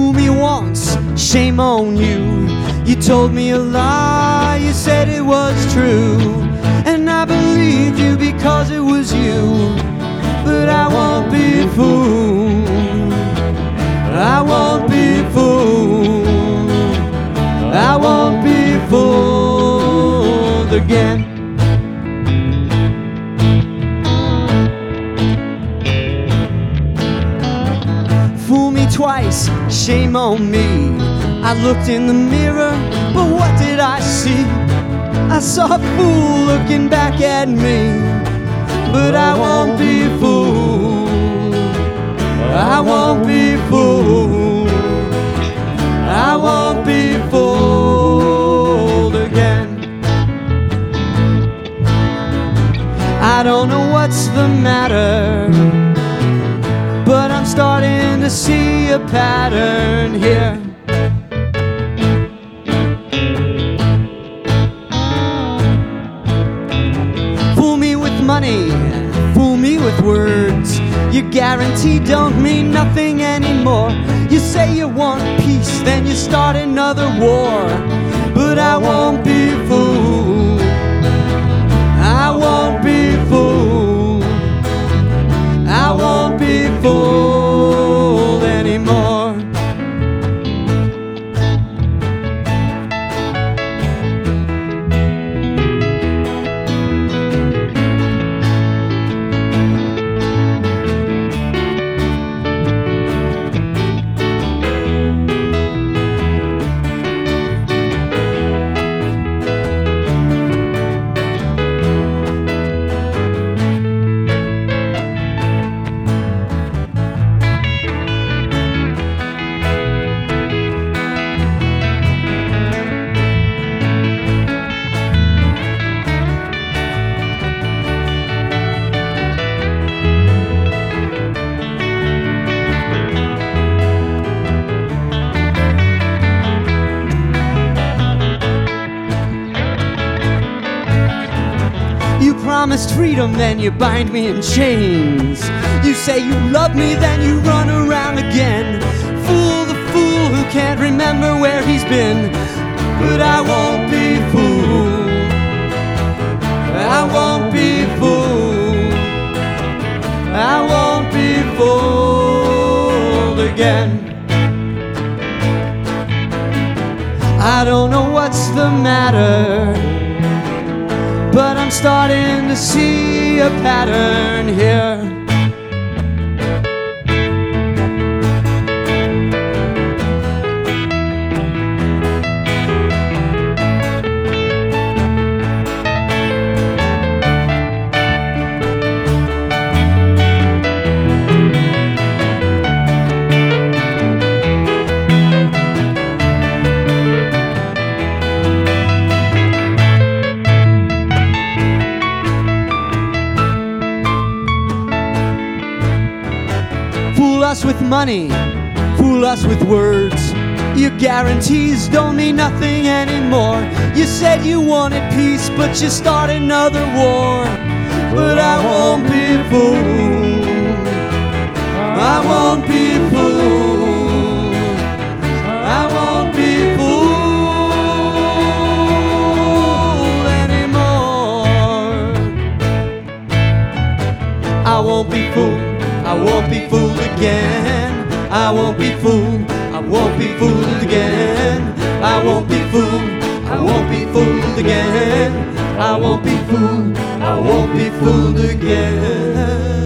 Fool me once, shame on you. You told me a lie, you said it was true. And I believed you because twice, shame on me. I looked in the mirror, but what did I see? I saw a fool looking back at me, but I won't be fooled. I won't be fooled. I won't be fooled again. I don't know what's the matter, see a pattern here. Fool me with money, fool me with words. Your guarantee don't mean nothing anymore. You say you want peace, then you start another war. But I won't be promised freedom, then you bind me in chains. You say you love me, then you run around again. Fool the fool who can't remember where he's been. But I won't be fooled. I won't be fooled. I won't be fooled again. I don't know what's the matter. I'm starting to see a pattern here. Us with money, fool us with words. Your guarantees don't mean nothing anymore. You said you wanted peace, but you start another war. But I won't be fooled. I won't be fooled. I won't be fooled anymore. I won't be fooled. I won't be fooled again. I won't be fooled. I won't be fooled again. I won't be fooled. I won't be fooled again. I won't be fooled. I won't be fooled again.